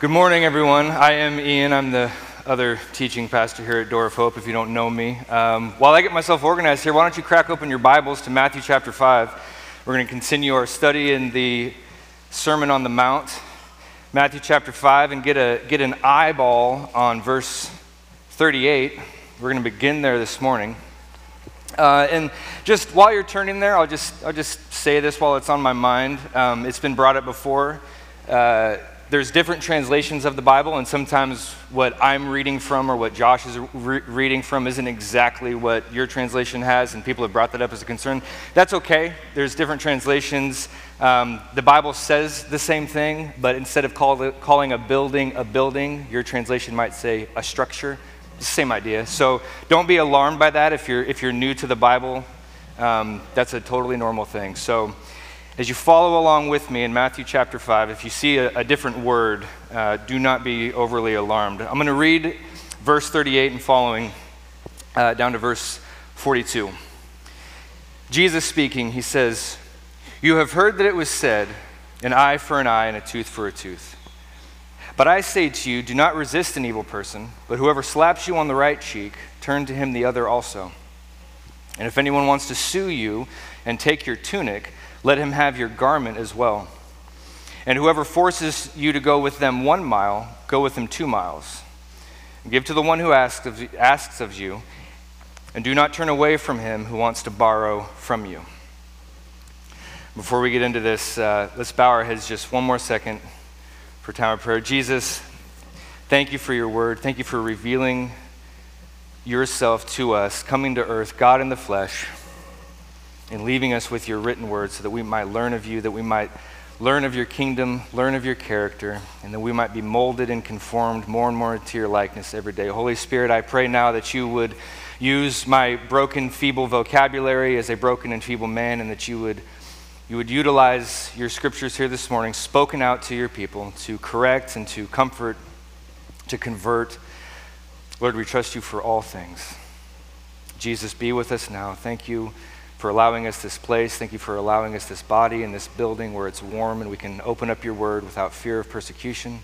Good morning, everyone. I am Ian. I'm the other teaching pastor here at Door of Hope, if you don't know me. Um, while I get myself organized here, why don't you crack open your Bibles to Matthew chapter 5? We're going to continue our study in the Sermon on the Mount, Matthew chapter 5, and get, a, get an eyeball on verse 38. We're going to begin there this morning. Uh, and just while you're turning there, I'll just, I'll just say this while it's on my mind. Um, it's been brought up before. Uh, there's different translations of the Bible, and sometimes what I'm reading from or what Josh is re- reading from isn't exactly what your translation has, and people have brought that up as a concern. That's okay. There's different translations. Um, the Bible says the same thing, but instead of call calling a building a building, your translation might say a structure. Same idea. So don't be alarmed by that if you're, if you're new to the Bible. Um, that's a totally normal thing. So as you follow along with me in Matthew chapter 5, if you see a, a different word, uh, do not be overly alarmed. I'm going to read verse 38 and following uh, down to verse 42. Jesus speaking, he says, You have heard that it was said, an eye for an eye and a tooth for a tooth. But I say to you, do not resist an evil person, but whoever slaps you on the right cheek, turn to him the other also. And if anyone wants to sue you and take your tunic, let him have your garment as well. And whoever forces you to go with them one mile, go with him two miles. Give to the one who asks of, asks of you, and do not turn away from him who wants to borrow from you. Before we get into this, uh, let's bow our heads just one more second for time of prayer. Jesus, thank you for your word. Thank you for revealing yourself to us, coming to earth, God in the flesh and leaving us with your written word so that we might learn of you, that we might learn of your kingdom, learn of your character, and that we might be molded and conformed more and more to your likeness every day. Holy Spirit, I pray now that you would use my broken, feeble vocabulary as a broken and feeble man, and that you would, you would utilize your scriptures here this morning, spoken out to your people, to correct and to comfort, to convert. Lord, we trust you for all things. Jesus, be with us now. Thank you for allowing us this place. Thank you for allowing us this body and this building where it's warm and we can open up your word without fear of persecution.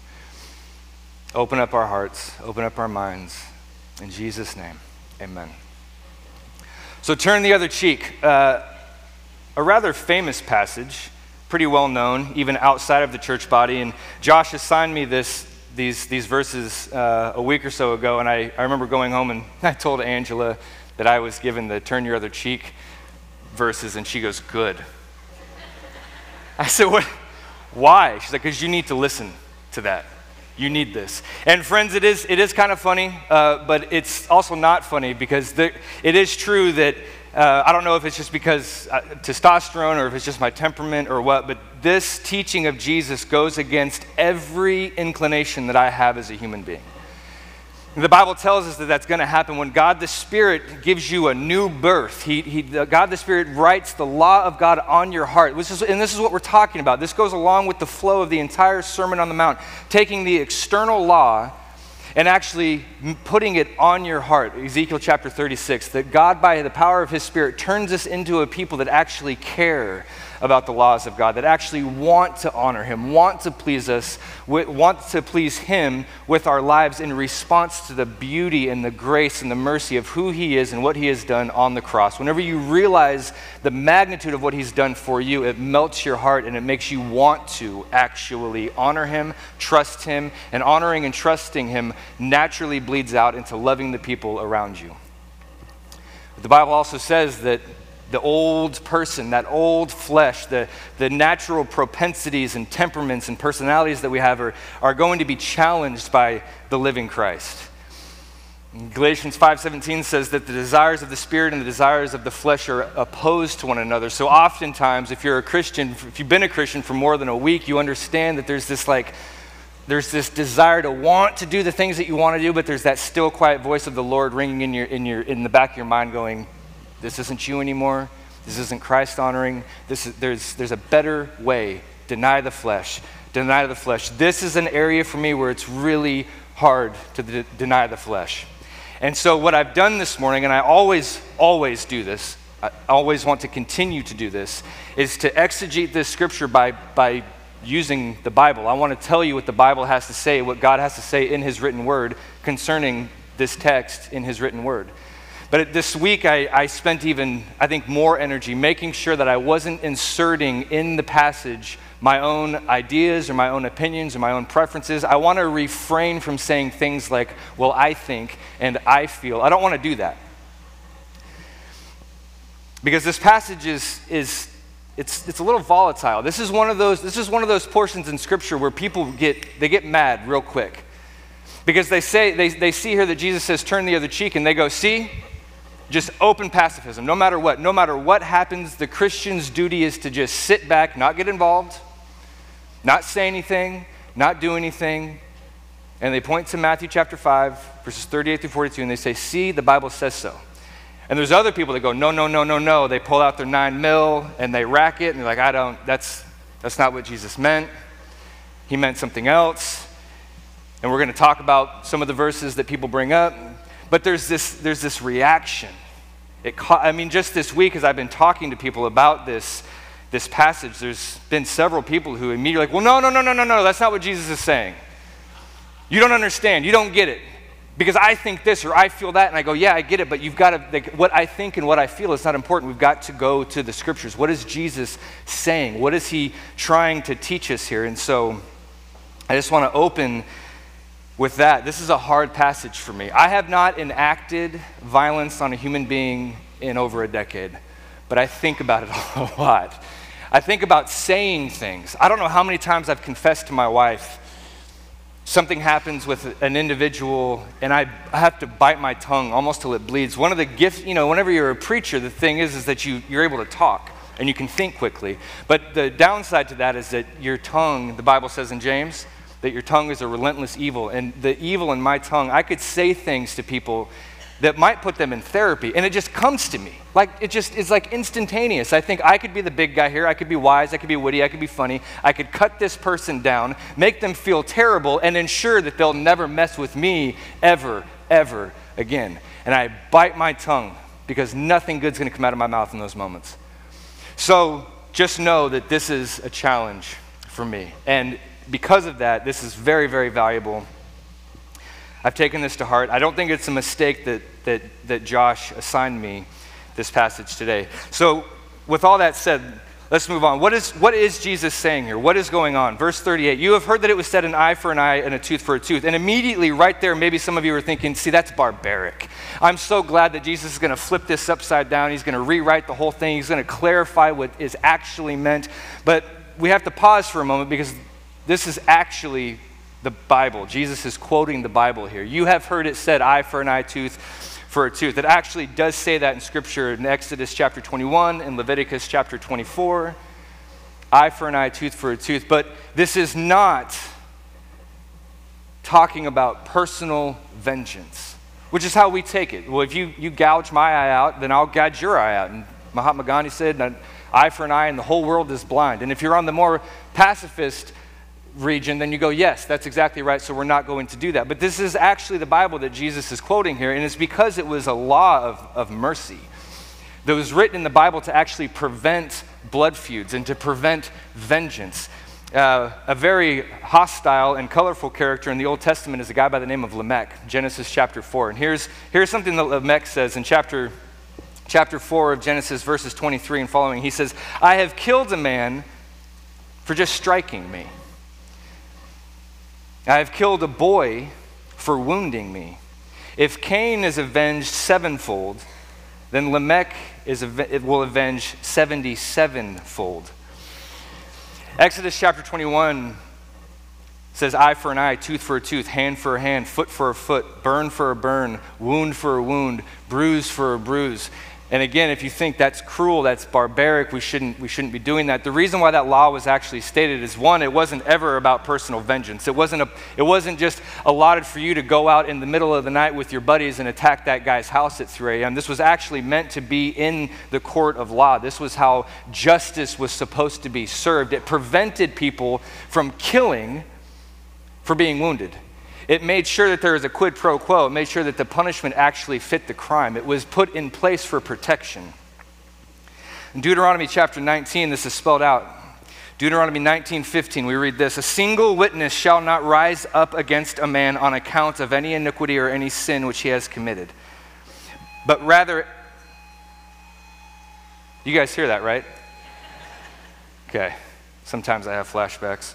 Open up our hearts, open up our minds. In Jesus' name, amen. So turn the other cheek. Uh, a rather famous passage, pretty well known, even outside of the church body. And Josh assigned me this, these, these verses uh, a week or so ago, and I, I remember going home and I told Angela that I was given the turn your other cheek verses, and she goes, Good. I said, What? Why? She's like, Because you need to listen to that. You need this. And friends, it is, it is kind of funny, uh, but it's also not funny because there, it is true that uh, I don't know if it's just because uh, testosterone or if it's just my temperament or what, but this teaching of Jesus goes against every inclination that I have as a human being. The Bible tells us that that's going to happen when God the Spirit gives you a new birth. He, he, God the Spirit writes the law of God on your heart. This is, and this is what we're talking about. This goes along with the flow of the entire Sermon on the Mount, taking the external law and actually putting it on your heart. Ezekiel chapter 36, that God, by the power of His Spirit, turns us into a people that actually care about the laws of God, that actually want to honor Him, want to please us, want to please Him with our lives in response to the beauty and the grace and the mercy of who He is and what He has done on the cross. Whenever you realize the magnitude of what He's done for you, it melts your heart and it makes you want to actually honor Him, trust Him, and honoring and trusting Him naturally bleeds out into loving the people around you. The Bible also says that the old person, that old flesh, the, the natural propensities and temperaments and personalities that we have are, are going to be challenged by the living Christ. Galatians 5:17 says that the desires of the spirit and the desires of the flesh are opposed to one another. So oftentimes if you're a Christian, if you've been a Christian for more than a week, you understand that there's this like there's this desire to want to do the things that you want to do, but there's that still quiet voice of the Lord ringing in your in your in the back of your mind going, this isn't you anymore. This isn't Christ honoring. This is, there's, there's a better way. Deny the flesh. Deny the flesh. This is an area for me where it's really hard to de- deny the flesh. And so, what I've done this morning, and I always, always do this, I always want to continue to do this, is to exegete this scripture by, by using the Bible. I want to tell you what the Bible has to say, what God has to say in His written word concerning this text in His written word. But this week, I, I, spent even, I think, more energy making sure that I wasn't inserting in the passage my own ideas or my own opinions or my own preferences. I want to refrain from saying things like, well, I think and I feel. I don't want to do that. Because this passage is, is it's, it's a little volatile. This is, one of those, this is one of those portions in Scripture where people get, they get mad real quick. Because they say, they, they see here that Jesus says, turn the other cheek, and they go, see, just open pacifism. No matter what, no matter what happens, the Christian's duty is to just sit back, not get involved, not say anything, not do anything. And they point to Matthew chapter 5, verses 38 through 42, and they say, See, the Bible says so. And there's other people that go, No, no, no, no, no. They pull out their nine mil and they rack it, and they're like, I don't, that's, that's not what Jesus meant. He meant something else. And we're going to talk about some of the verses that people bring up. But there's this, there's this reaction. It, I mean, just this week, as I've been talking to people about this, this passage, there's been several people who immediately like, well, no, no, no, no, no, no, that's not what Jesus is saying. You don't understand. You don't get it. Because I think this or I feel that, and I go, yeah, I get it, but you've got to, like, what I think and what I feel is not important. We've got to go to the scriptures. What is Jesus saying? What is he trying to teach us here? And so I just want to open with that, this is a hard passage for me. I have not enacted violence on a human being in over a decade, but I think about it a lot. I think about saying things. I don't know how many times I've confessed to my wife something happens with an individual and I, have to bite my tongue almost till it bleeds. One of the gifts, you know, whenever you're a preacher, the thing is, is that you, you're able to talk and you can think quickly. But the downside to that is that your tongue, the Bible says in James, that your tongue is a relentless evil. And the evil in my tongue, I could say things to people that might put them in therapy, and it just comes to me. Like, it just is like instantaneous. I think I could be the big guy here. I could be wise. I could be witty. I could be funny. I could cut this person down, make them feel terrible, and ensure that they'll never mess with me ever, ever again. And I bite my tongue because nothing good's going to come out of my mouth in those moments. So just know that this is a challenge for me. And because of that, this is very, very valuable. I've taken this to heart. I don't think it's a mistake that, that, that Josh assigned me this passage today. So, with all that said, let's move on. What is, what is Jesus saying here? What is going on? Verse 38 You have heard that it was said an eye for an eye and a tooth for a tooth. And immediately, right there, maybe some of you are thinking, see, that's barbaric. I'm so glad that Jesus is going to flip this upside down. He's going to rewrite the whole thing, he's going to clarify what is actually meant. But we have to pause for a moment because this is actually the Bible. Jesus is quoting the Bible here. You have heard it said, eye for an eye, tooth for a tooth. It actually does say that in Scripture in Exodus chapter 21 and Leviticus chapter 24. Eye for an eye, tooth for a tooth. But this is not talking about personal vengeance, which is how we take it. Well, if you, you gouge my eye out, then I'll gouge your eye out. And Mahatma Gandhi said, eye for an eye, and the whole world is blind. And if you're on the more pacifist region, then you go, yes, that's exactly right, so we're not going to do that. But this is actually the Bible that Jesus is quoting here, and it's because it was a law of, of mercy that was written in the Bible to actually prevent blood feuds and to prevent vengeance. Uh, a very hostile and colorful character in the Old Testament is a guy by the name of Lamech, Genesis chapter 4. And here's, here's something that Lamech says in chapter, chapter 4 of Genesis, verses 23 and following. He says, I have killed a man for just striking me. I have killed a boy for wounding me. If Cain is avenged sevenfold, then Lamech is, will avenge 77fold. Exodus chapter 21 says eye for an eye, tooth for a tooth, hand for a hand, foot for a foot, burn for a burn, wound for a wound, bruise for a bruise. And again, if you think that's cruel, that's barbaric, we shouldn't, we shouldn't be doing that. The reason why that law was actually stated is one, it wasn't ever about personal vengeance. It wasn't, a, it wasn't just allotted for you to go out in the middle of the night with your buddies and attack that guy's house at 3 a.m. This was actually meant to be in the court of law. This was how justice was supposed to be served. It prevented people from killing for being wounded. It made sure that there was a quid pro quo. It made sure that the punishment actually fit the crime. It was put in place for protection. In Deuteronomy chapter 19, this is spelled out. Deuteronomy 19:15 we read this, a single witness shall not rise up against a man on account of any iniquity or any sin which he has committed. But rather You guys hear that, right? Okay. Sometimes I have flashbacks.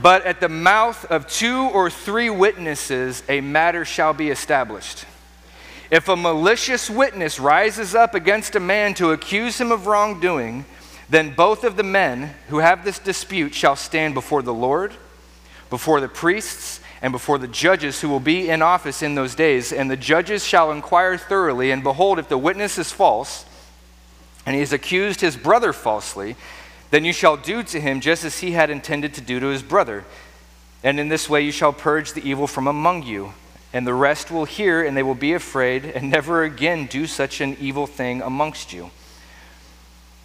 But at the mouth of two or three witnesses, a matter shall be established. If a malicious witness rises up against a man to accuse him of wrongdoing, then both of the men who have this dispute shall stand before the Lord, before the priests, and before the judges who will be in office in those days. And the judges shall inquire thoroughly, and behold, if the witness is false, and he has accused his brother falsely, then you shall do to him just as he had intended to do to his brother. And in this way you shall purge the evil from among you. And the rest will hear, and they will be afraid, and never again do such an evil thing amongst you.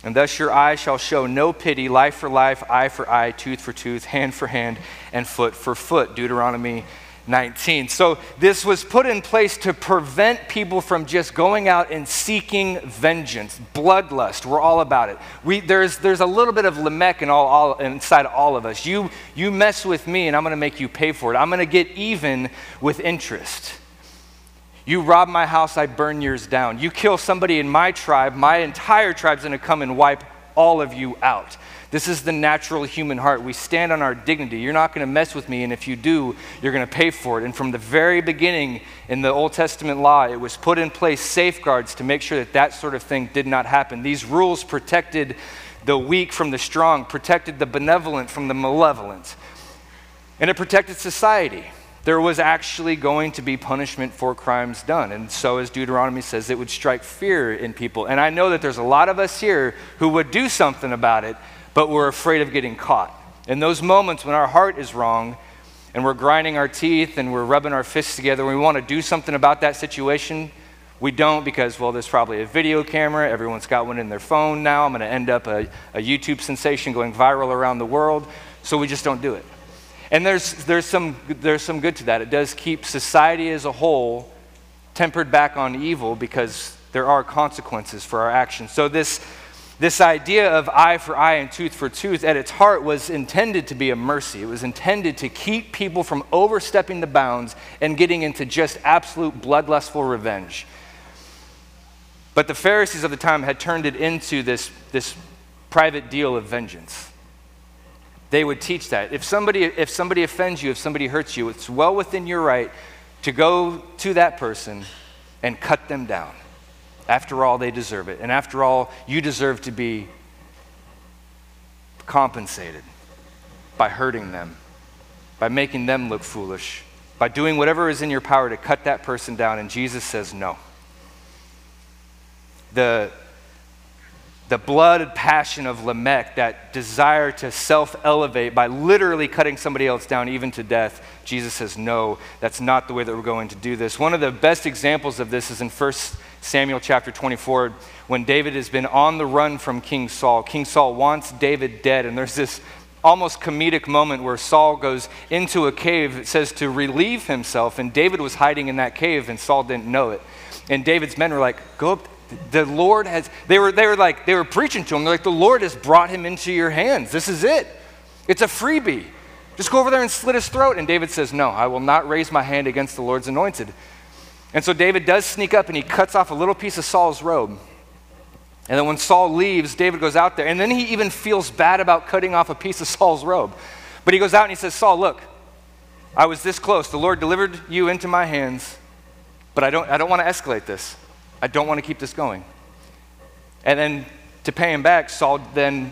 And thus your eye shall show no pity, life for life, eye for eye, tooth for tooth, hand for hand, and foot for foot. Deuteronomy 19. So this was put in place to prevent people from just going out and seeking vengeance, bloodlust. We're all about it. We, there's, there's a little bit of Lamech in all, all, inside all of us. You, you mess with me, and I'm going to make you pay for it. I'm going to get even with interest. You rob my house, I burn yours down. You kill somebody in my tribe, my entire tribe's going to come and wipe all of you out. This is the natural human heart. We stand on our dignity. You're not going to mess with me, and if you do, you're going to pay for it. And from the very beginning in the Old Testament law, it was put in place safeguards to make sure that that sort of thing did not happen. These rules protected the weak from the strong, protected the benevolent from the malevolent, and it protected society. There was actually going to be punishment for crimes done. And so, as Deuteronomy says, it would strike fear in people. And I know that there's a lot of us here who would do something about it, but we're afraid of getting caught. In those moments when our heart is wrong and we're grinding our teeth and we're rubbing our fists together, we want to do something about that situation, we don't because, well, there's probably a video camera. Everyone's got one in their phone now. I'm going to end up a, a YouTube sensation going viral around the world. So we just don't do it. And there's, there's, some, there's some good to that. It does keep society as a whole tempered back on evil because there are consequences for our actions. So this this idea of eye for eye and tooth for tooth at its heart was intended to be a mercy. It was intended to keep people from overstepping the bounds and getting into just absolute bloodlustful revenge. But the Pharisees of the time had turned it into this, this private deal of vengeance. They would teach that. If somebody, if somebody offends you, if somebody hurts you, it's well within your right to go to that person and cut them down. After all, they deserve it. And after all, you deserve to be compensated by hurting them, by making them look foolish, by doing whatever is in your power to cut that person down. And Jesus says no. The, the blood passion of Lamech, that desire to self elevate by literally cutting somebody else down, even to death, Jesus says, No, that's not the way that we're going to do this. One of the best examples of this is in 1 Samuel chapter 24, when David has been on the run from King Saul. King Saul wants David dead, and there's this almost comedic moment where Saul goes into a cave, it says to relieve himself, and David was hiding in that cave, and Saul didn't know it. And David's men were like, Go up. The Lord has, they were, they were like, they were preaching to him. They're like, the Lord has brought him into your hands. This is it. It's a freebie. Just go over there and slit his throat. And David says, No, I will not raise my hand against the Lord's anointed. And so David does sneak up and he cuts off a little piece of Saul's robe. And then when Saul leaves, David goes out there. And then he even feels bad about cutting off a piece of Saul's robe. But he goes out and he says, Saul, look, I was this close. The Lord delivered you into my hands, but I don't, I don't want to escalate this. I don't want to keep this going. And then to pay him back, Saul then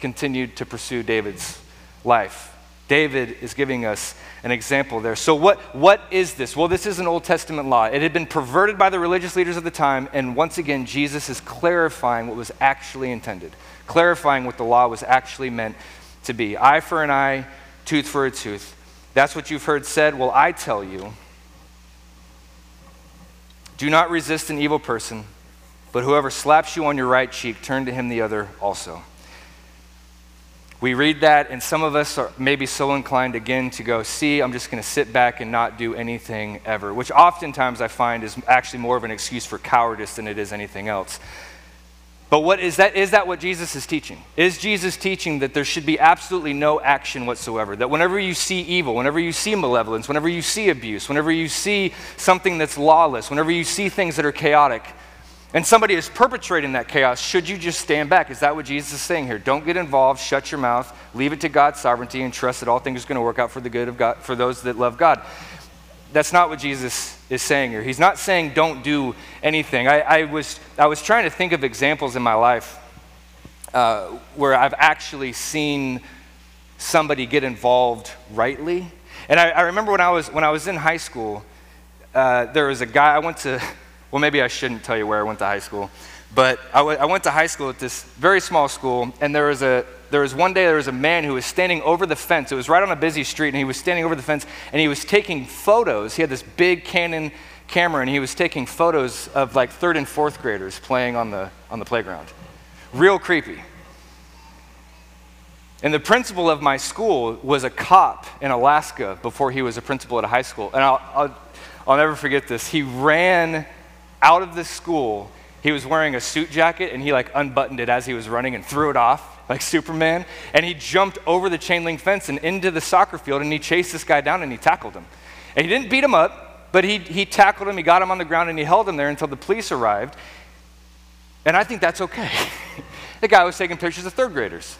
continued to pursue David's life. David is giving us an example there. So, what, what is this? Well, this is an Old Testament law. It had been perverted by the religious leaders of the time, and once again, Jesus is clarifying what was actually intended, clarifying what the law was actually meant to be eye for an eye, tooth for a tooth. That's what you've heard said. Well, I tell you do not resist an evil person, but whoever slaps you on your right cheek, turn to him the other also. We read that, and some of us are maybe so inclined again to go, see, I'm just going to sit back and not do anything ever, which oftentimes I find is actually more of an excuse for cowardice than it is anything else. But what is that is that what Jesus is teaching? Is Jesus teaching that there should be absolutely no action whatsoever? That whenever you see evil, whenever you see malevolence, whenever you see abuse, whenever you see something that's lawless, whenever you see things that are chaotic, and somebody is perpetrating that chaos, should you just stand back? Is that what Jesus is saying here? Don't get involved, shut your mouth, leave it to God's sovereignty, and trust that all things are going to work out for the good of God for those that love God. That's not what Jesus is saying here. He's not saying don't do anything. I, I was, I was trying to think of examples in my life uh, where I've actually seen somebody get involved rightly. And I, I remember when I was, when I was in high school, uh, there was a guy, I went to, well, maybe I shouldn't tell you where I went to high school, but I, w- I went to high school at this very small school, and there was a, there was one day there was a man who was standing over the fence. It was right on a busy street, and he was standing over the fence and he was taking photos. He had this big Canon camera, and he was taking photos of like third and fourth graders playing on the, on the playground. Real creepy. And the principal of my school was a cop in Alaska before he was a principal at a high school. And I'll, I'll, I'll never forget this. He ran out of the school. He was wearing a suit jacket, and he like unbuttoned it as he was running and threw it off like Superman. And he jumped over the chain link fence and into the soccer field and he chased this guy down and he tackled him. And he didn't beat him up, but he, he tackled him, he got him on the ground and he held him there until the police arrived. And I think that's okay. the guy was taking pictures of third graders.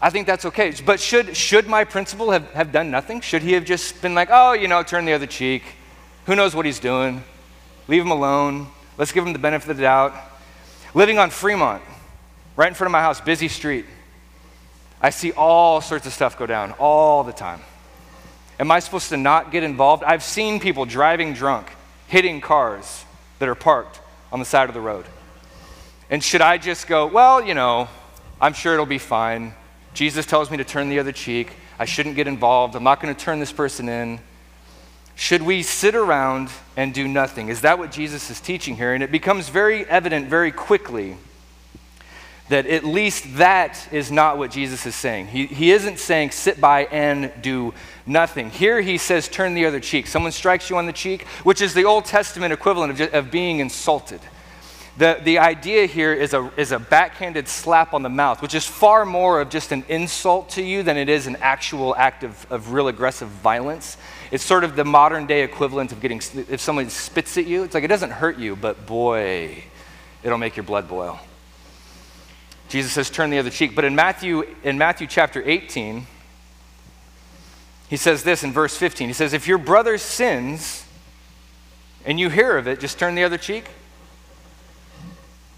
I think that's okay. But should, should my principal have, have done nothing? Should he have just been like, oh, you know, turn the other cheek? Who knows what he's doing? Leave him alone. Let's give him the benefit of the doubt. Living on Fremont, right in front of my house, busy street. I see all sorts of stuff go down all the time. Am I supposed to not get involved? I've seen people driving drunk, hitting cars that are parked on the side of the road. And should I just go, well, you know, I'm sure it'll be fine. Jesus tells me to turn the other cheek. I shouldn't get involved. I'm not going to turn this person in. Should we sit around and do nothing? Is that what Jesus is teaching here? And it becomes very evident very quickly that at least that is not what Jesus is saying. He, he isn't saying sit by and do nothing. Here he says turn the other cheek. Someone strikes you on the cheek, which is the Old Testament equivalent of, of being insulted. The, the idea here is a, is a backhanded slap on the mouth, which is far more of just an insult to you than it is an actual act of, of real aggressive violence. It's sort of the modern day equivalent of getting, if someone spits at you, it's like it doesn't hurt you, but boy, it'll make your blood boil. Jesus says, turn the other cheek. But in Matthew, in Matthew chapter 18, he says this in verse 15. He says, If your brother sins and you hear of it, just turn the other cheek.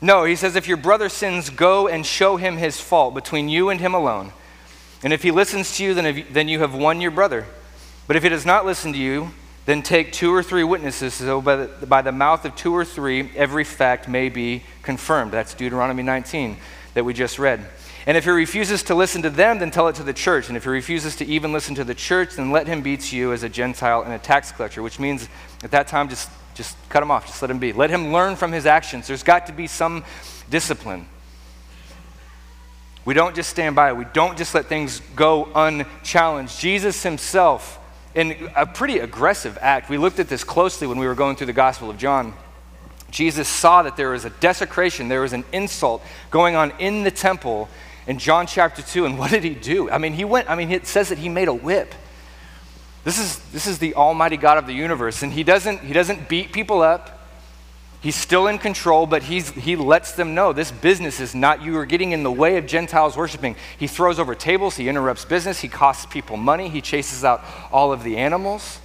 No, he says, If your brother sins, go and show him his fault between you and him alone. And if he listens to you, then, then you have won your brother. But if he does not listen to you, then take two or three witnesses, so by the, by the mouth of two or three, every fact may be confirmed. That's Deuteronomy 19 that we just read. And if he refuses to listen to them, then tell it to the church. And if he refuses to even listen to the church, then let him be to you as a Gentile and a tax collector, which means at that time, just, just cut him off, just let him be. Let him learn from his actions. There's got to be some discipline. We don't just stand by, we don't just let things go unchallenged. Jesus himself, in a pretty aggressive act, we looked at this closely when we were going through the Gospel of John. Jesus saw that there was a desecration, there was an insult going on in the temple in John chapter 2. And what did he do? I mean, he went, I mean, it says that he made a whip. This is, this is the Almighty God of the universe. And he doesn't, he doesn't beat people up. He's still in control, but he's, he lets them know this business is not, you are getting in the way of Gentiles worshiping. He throws over tables, he interrupts business, he costs people money, he chases out all of the animals.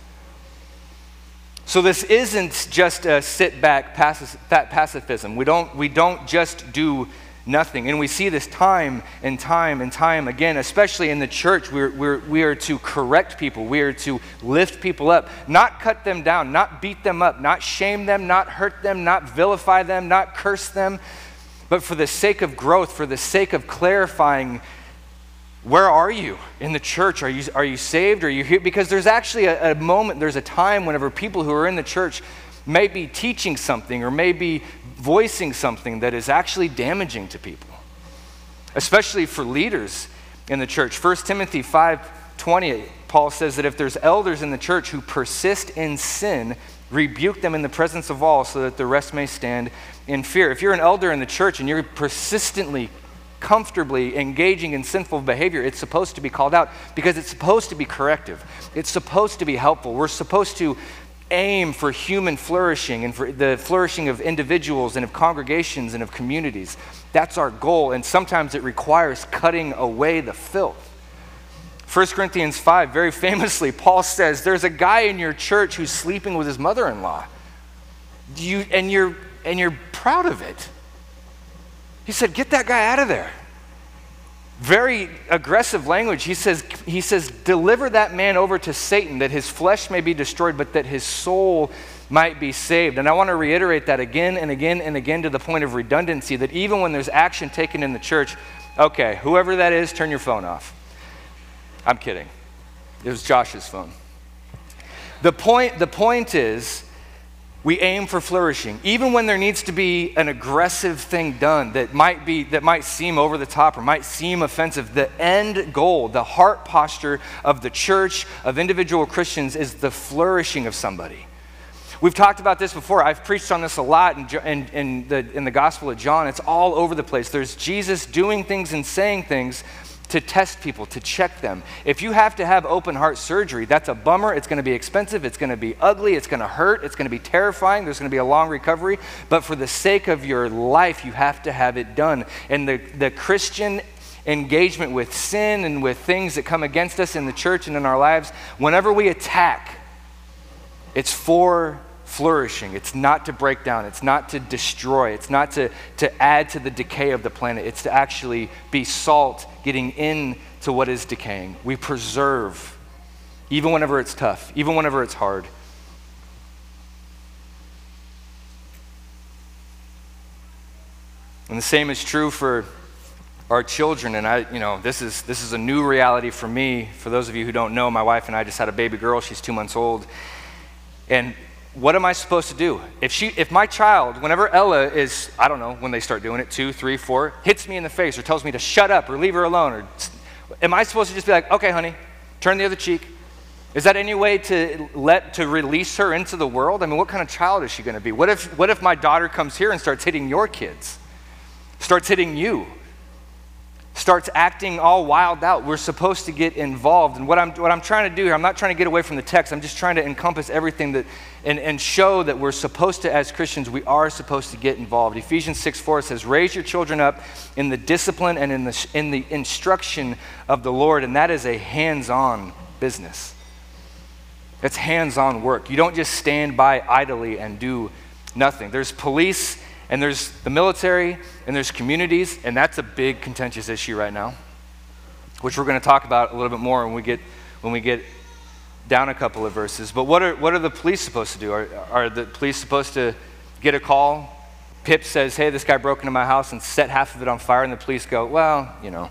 So this isn't just a sit back pacifism. We don't, we don't just do nothing. And we see this time and time and time again, especially in the church. We're, we're, we are to correct people, we are to lift people up, not cut them down, not beat them up, not shame them, not hurt them, not vilify them, not curse them, but for the sake of growth, for the sake of clarifying where are you in the church? Are you, are you saved? Are you here? Because there's actually a, a, moment, there's a time whenever people who are in the church may be teaching something or may be voicing something that is actually damaging to people, especially for leaders in the church. 1 Timothy 5 20, Paul says that if there's elders in the church who persist in sin, rebuke them in the presence of all so that the rest may stand in fear. If you're an elder in the church and you're persistently, comfortably engaging in sinful behavior, it's supposed to be called out because it's supposed to be corrective. It's supposed to be helpful. We're supposed to aim for human flourishing and for the flourishing of individuals and of congregations and of communities. That's our goal, and sometimes it requires cutting away the filth. 1 Corinthians 5, very famously, Paul says, There's a guy in your church who's sleeping with his mother in law. You, and, you're, and you're proud of it. He said, Get that guy out of there. Very aggressive language. He says, he says, Deliver that man over to Satan that his flesh may be destroyed, but that his soul might be saved. And I want to reiterate that again and again and again to the point of redundancy that even when there's action taken in the church, okay, whoever that is, turn your phone off. I'm kidding. It was Josh's phone. The point, the point is, we aim for flourishing. Even when there needs to be an aggressive thing done that might, be, that might seem over the top or might seem offensive, the end goal, the heart posture of the church, of individual Christians, is the flourishing of somebody. We've talked about this before. I've preached on this a lot in, in, in, the, in the Gospel of John. It's all over the place. There's Jesus doing things and saying things to test people, to check them. If you have to have open heart surgery, that's a bummer. It's going to be expensive. It's going to be ugly. It's going to hurt. It's going to be terrifying. There's going to be a long recovery. But for the sake of your life, you have to have it done. And the, the Christian engagement with sin and with things that come against us in the church and in our lives, whenever we attack, it's for flourishing. It's not to break down. It's not to destroy. It's not to, to add to the decay of the planet. It's to actually be salt getting into what is decaying. We preserve, even whenever it's tough, even whenever it's hard. And the same is true for our children. And I, you know, this is, this is a new reality for me. For those of you who don't know, my wife and I just had a baby girl. She's two months old. And what am I supposed to do? If, she, if my child, whenever Ella is, I don't know, when they start doing it, two, three, four, hits me in the face or tells me to shut up or leave her alone, or am I supposed to just be like, okay, honey, turn the other cheek? Is that any way to let to release her into the world? I mean, what kind of child is she going to be? What if what if my daughter comes here and starts hitting your kids? Starts hitting you? Starts acting all wild out. We're supposed to get involved. And what I'm, what I'm trying to do here, I'm not trying to get away from the text. I'm just trying to encompass everything that, and, and show that we're supposed to, as Christians, we are supposed to get involved. Ephesians 6 4 says, Raise your children up in the discipline and in the, in the instruction of the Lord. And that is a hands on business. It's hands on work. You don't just stand by idly and do nothing. There's police and there's the military, and there's communities, and that's a big contentious issue right now, which we're going to talk about a little bit more when we get, when we get down a couple of verses. But what are, what are the police supposed to do? Are, are the police supposed to get a call? Pip says, hey, this guy broke into my house and set half of it on fire, and the police go, well, you know,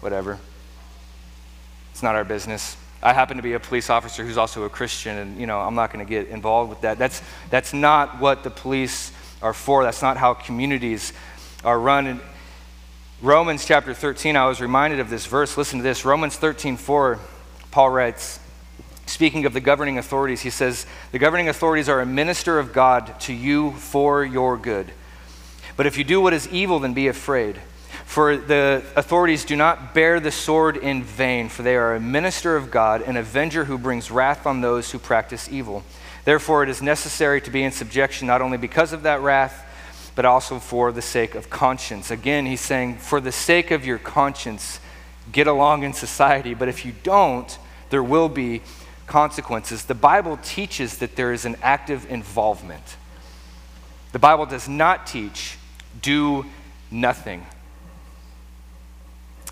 whatever. It's not our business. I happen to be a police officer who's also a Christian, and you know, I'm not going to get involved with that. That's, that's not what the police are for. That's not how communities are run. In Romans chapter 13, I was reminded of this verse. Listen to this Romans 13, 4, Paul writes, speaking of the governing authorities, he says, The governing authorities are a minister of God to you for your good. But if you do what is evil, then be afraid. For the authorities do not bear the sword in vain, for they are a minister of God, an avenger who brings wrath on those who practice evil. Therefore, it is necessary to be in subjection not only because of that wrath, but also for the sake of conscience. Again, he's saying, for the sake of your conscience, get along in society. But if you don't, there will be consequences. The Bible teaches that there is an active involvement. The Bible does not teach do nothing.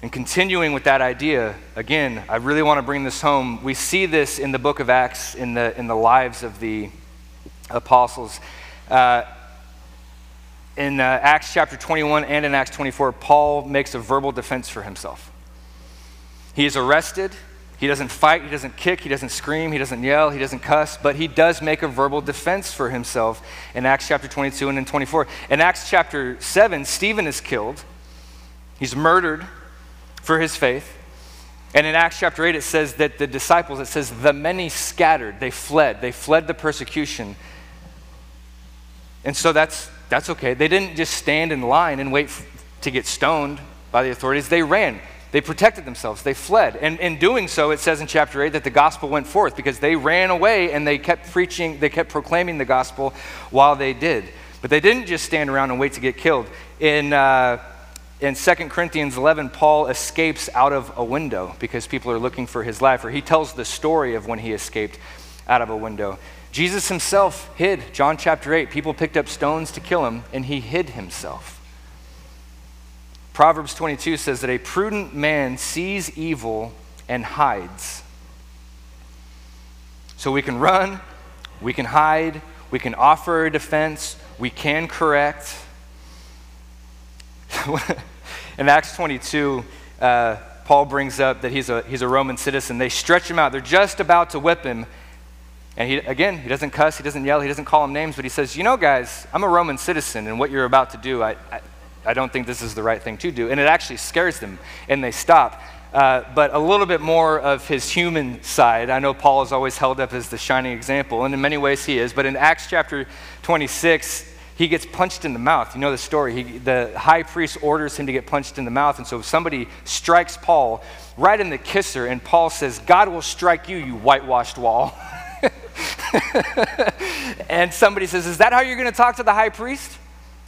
And continuing with that idea, again, I really want to bring this home. We see this in the book of Acts, in the, in the lives of the apostles. Uh, in uh, Acts chapter 21 and in Acts 24, Paul makes a verbal defense for himself. He is arrested. He doesn't fight, he doesn't kick, he doesn't scream, he doesn't yell, he doesn't cuss, but he does make a verbal defense for himself in Acts chapter 22 and in 24. In Acts chapter 7, Stephen is killed. He's murdered for his faith. And in Acts chapter 8, it says that the disciples, it says, the many scattered, they fled, they fled the persecution. And so that's, that's okay. They didn't just stand in line and wait f- to get stoned by the authorities, they ran. They protected themselves, they fled. And in doing so, it says in chapter 8 that the gospel went forth because they ran away and they kept preaching, they kept proclaiming the gospel while they did. But they didn't just stand around and wait to get killed. In, uh, in 2 Corinthians 11, Paul escapes out of a window because people are looking for his life, or he tells the story of when he escaped out of a window. Jesus himself hid, John chapter 8. People picked up stones to kill him, and he hid himself. Proverbs 22 says that a prudent man sees evil and hides. So we can run, we can hide, we can offer a defense, we can correct. In Acts 22, uh, Paul brings up that he's a, he's a Roman citizen. They stretch him out. They're just about to whip him. And he, again, he doesn't cuss, he doesn't yell, he doesn't call them names, but he says, You know, guys, I'm a Roman citizen, and what you're about to do, I, I, I don't think this is the right thing to do. And it actually scares them, and they stop. Uh, but a little bit more of his human side. I know Paul is always held up as the shining example, and in many ways he is. But in Acts chapter 26, he gets punched in the mouth. You know the story. He, the high priest orders him to get punched in the mouth, and so somebody strikes Paul right in the kisser, and Paul says, God will strike you, you whitewashed wall. and somebody says, Is that how you're going to talk to the high priest?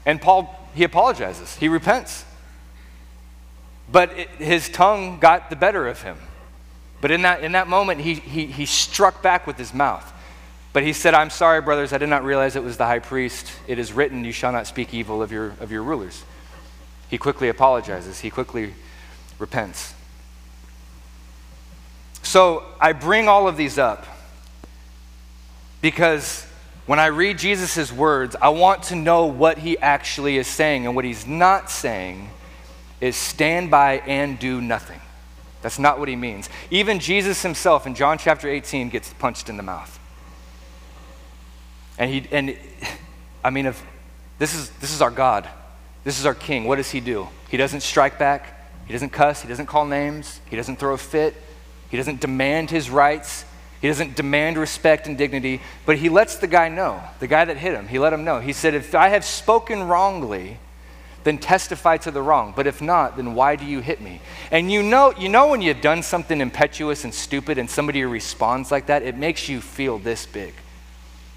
And Paul, he apologizes, he repents. But it, his tongue got the better of him. But in that, in that moment, he, he, he struck back with his mouth. But he said, I'm sorry, brothers, I did not realize it was the high priest. It is written, You shall not speak evil of your, of your rulers. He quickly apologizes, he quickly repents. So I bring all of these up because when I read Jesus' words, I want to know what he actually is saying. And what he's not saying is stand by and do nothing. That's not what he means. Even Jesus himself in John chapter 18 gets punched in the mouth. And he and I mean if this is this is our God. This is our king. What does he do? He doesn't strike back. He doesn't cuss. He doesn't call names. He doesn't throw a fit. He doesn't demand his rights. He doesn't demand respect and dignity, but he lets the guy know, the guy that hit him, he let him know. He said, If I have spoken wrongly, then testify to the wrong. But if not, then why do you hit me? And you know, you know when you've done something impetuous and stupid and somebody responds like that, it makes you feel this big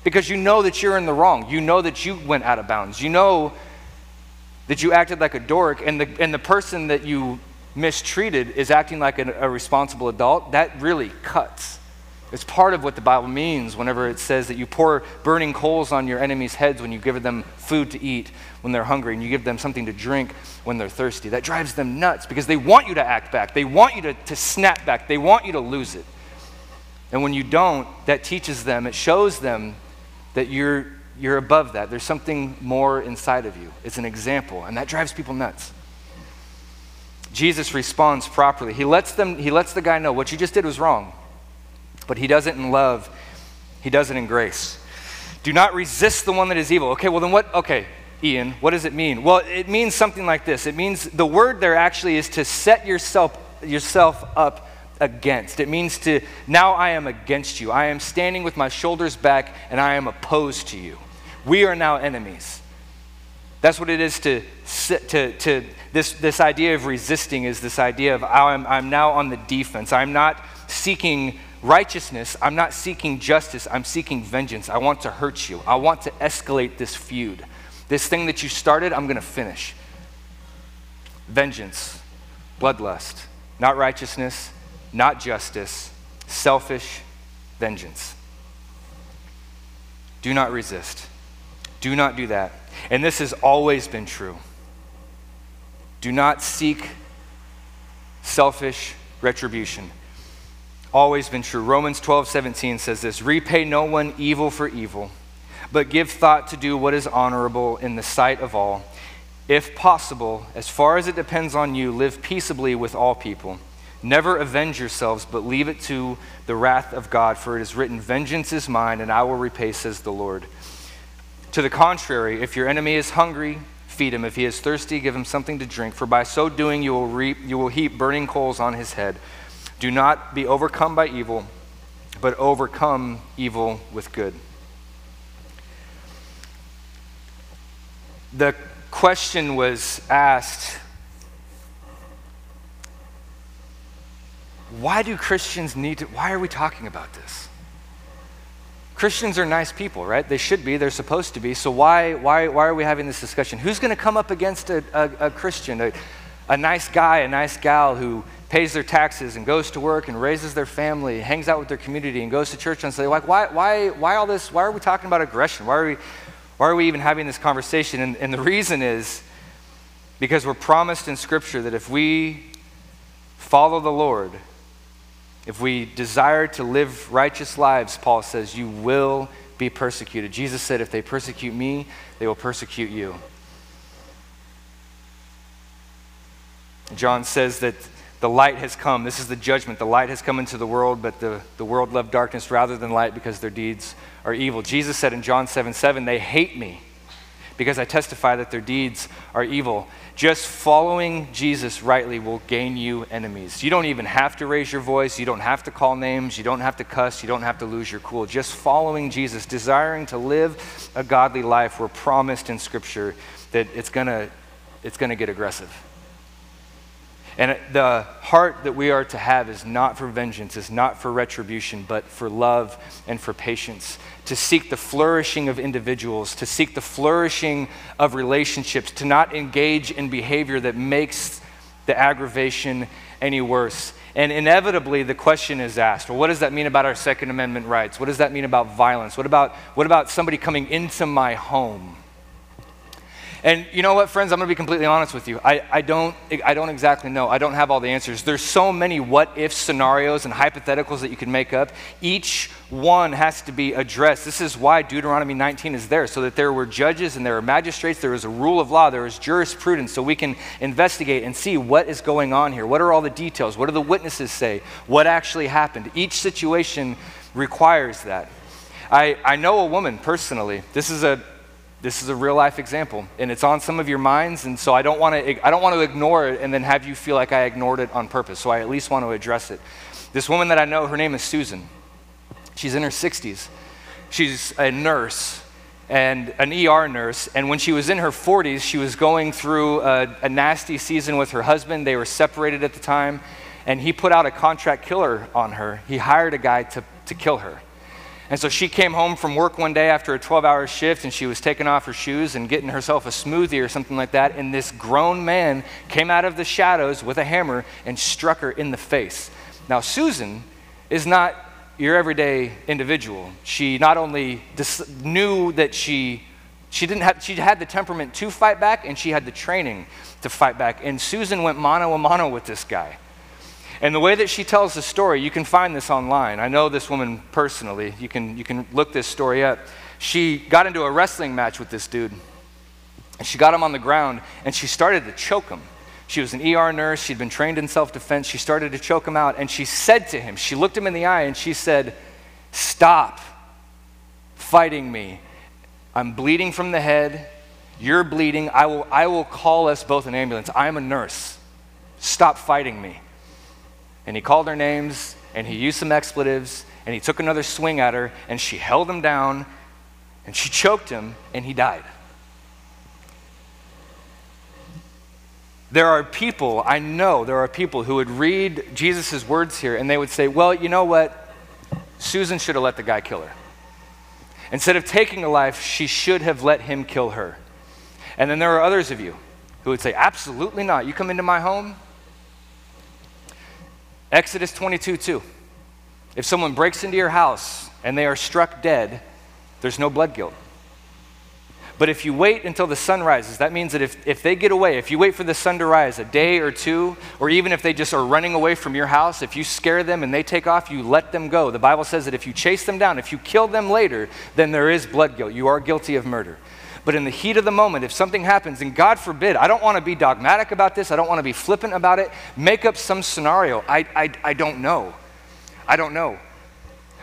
because you know that you're in the wrong. You know that you went out of bounds. You know that you acted like a dork, and the, and the person that you mistreated is acting like a, a responsible adult. That really cuts. It's part of what the Bible means whenever it says that you pour burning coals on your enemies' heads when you give them food to eat when they're hungry and you give them something to drink when they're thirsty. That drives them nuts because they want you to act back. They want you to, to snap back. They want you to lose it. And when you don't, that teaches them, it shows them that you're, you're above that. There's something more inside of you. It's an example, and that drives people nuts. Jesus responds properly. He lets, them, he lets the guy know what you just did was wrong, but he does it in love, he does it in grace. Do not resist the one that is evil. Okay, well, then what? Okay, Ian, what does it mean? Well, it means something like this. It means the word there actually is to set yourself, yourself up against. It means to, now I am against you. I am standing with my shoulders back and I am opposed to you. We are now enemies. That's what it is to, to, to this, this idea of resisting is this idea of I'm, I'm now on the defense. I'm not seeking righteousness. I'm not seeking justice. I'm seeking vengeance. I want to hurt you. I want to escalate this feud. This thing that you started, I'm going to finish. Vengeance, bloodlust, not righteousness, not justice, selfish vengeance. Do not resist. Do not do that. And this has always been true. Do not seek selfish retribution. Always been true. Romans 12, 17 says this Repay no one evil for evil, but give thought to do what is honorable in the sight of all. If possible, as far as it depends on you, live peaceably with all people. Never avenge yourselves, but leave it to the wrath of God, for it is written, Vengeance is mine, and I will repay, says the Lord. To the contrary, if your enemy is hungry, feed him. If he is thirsty, give him something to drink, for by so doing you will, reap, you will heap burning coals on his head. Do not be overcome by evil, but overcome evil with good. The question was asked why do Christians need to, why are we talking about this? Christians are nice people, right? They should be, they're supposed to be. So why, why, why are we having this discussion? Who's going to come up against a, a, a Christian, a, a nice guy, a nice gal who pays their taxes and goes to work and raises their family, hangs out with their community and goes to church on Sunday. Like, why, why, why all this? Why are we talking about aggression? Why are we, why are we even having this conversation? And, and the reason is because we're promised in Scripture that if we follow the Lord, if we desire to live righteous lives, Paul says, you will be persecuted. Jesus said, if they persecute me, they will persecute you. John says that the light has come. This is the judgment. The light has come into the world, but the, the world loved darkness rather than light because their deeds are evil. Jesus said in John 7 7, they hate me because I testify that their deeds are evil. Just following Jesus rightly will gain you enemies. You don't even have to raise your voice. You don't have to call names. You don't have to cuss. You don't have to lose your cool. Just following Jesus, desiring to live a godly life, we're promised in Scripture that it's going to it's going to get aggressive. And the heart that we are to have is not for vengeance, is not for retribution, but for love and for patience. To seek the flourishing of individuals, to seek the flourishing of relationships, to not engage in behavior that makes the aggravation any worse. And inevitably, the question is asked well, what does that mean about our Second Amendment rights? What does that mean about violence? What about, what about somebody coming into my home? And you know what, friends? I'm going to be completely honest with you. I, I, don't, I don't exactly know. I don't have all the answers. There's so many what if scenarios and hypotheticals that you can make up. Each one has to be addressed. This is why Deuteronomy 19 is there, so that there were judges and there were magistrates, there was a rule of law, there was jurisprudence, so we can investigate and see what is going on here. What are all the details? What do the witnesses say? What actually happened? Each situation requires that. I, I know a woman personally. This is a this is a real life example, and it's on some of your minds, and so I don't want to I don't want to ignore it and then have you feel like I ignored it on purpose. So I at least want to address it. This woman that I know, her name is Susan. She's in her 60s. She's a nurse and an ER nurse. And when she was in her 40s, she was going through a, a, nasty season with her husband. They were separated at the time, and he put out a contract killer on her. He hired a guy to, to kill her. And so she came home from work one day after a 12 hour shift and she was taking off her shoes and getting herself a smoothie or something like that. And this grown man came out of the shadows with a hammer and struck her in the face. Now, Susan is not your everyday individual. She not only dis- knew that she she didn't have she had the temperament to fight back and she had the training to fight back and susan went mano a mano with this guy and the way that she tells the story, you can find this online. I know this woman personally. You can, you can look this story up. She got into a wrestling match with this dude. And she got him on the ground and she started to choke him. She was an ER nurse. She'd been trained in self defense. She started to choke him out. And she said to him, she looked him in the eye and she said, Stop fighting me. I'm bleeding from the head. You're bleeding. I will, I will call us both an ambulance. I'm a nurse. Stop fighting me and he called her names and he used some expletives and he took another swing at her and she held him down and she choked him and he died. There are people, I know there are people who would read Jesus' words here and they would say, well, you know what? Susan should have let the guy kill her. Instead of taking a life, she should have let him kill her. And then there are others of you who would say, absolutely not. You come into my home, Exodus 22 2. If someone breaks into your house and they are struck dead, there's no blood guilt. But if you wait until the sun rises, that means that if, if they get away, if you wait for the sun to rise a day or two, or even if they just are running away from your house, if you scare them and they take off, you let them go. The Bible says that if you chase them down, if you kill them later, then there is blood guilt. You are guilty of murder. But in the heat of the moment, if something happens, and God forbid, I don't want to be dogmatic about this, I don't want to be flippant about it, make up some scenario. I, I, I don't know. I don't know.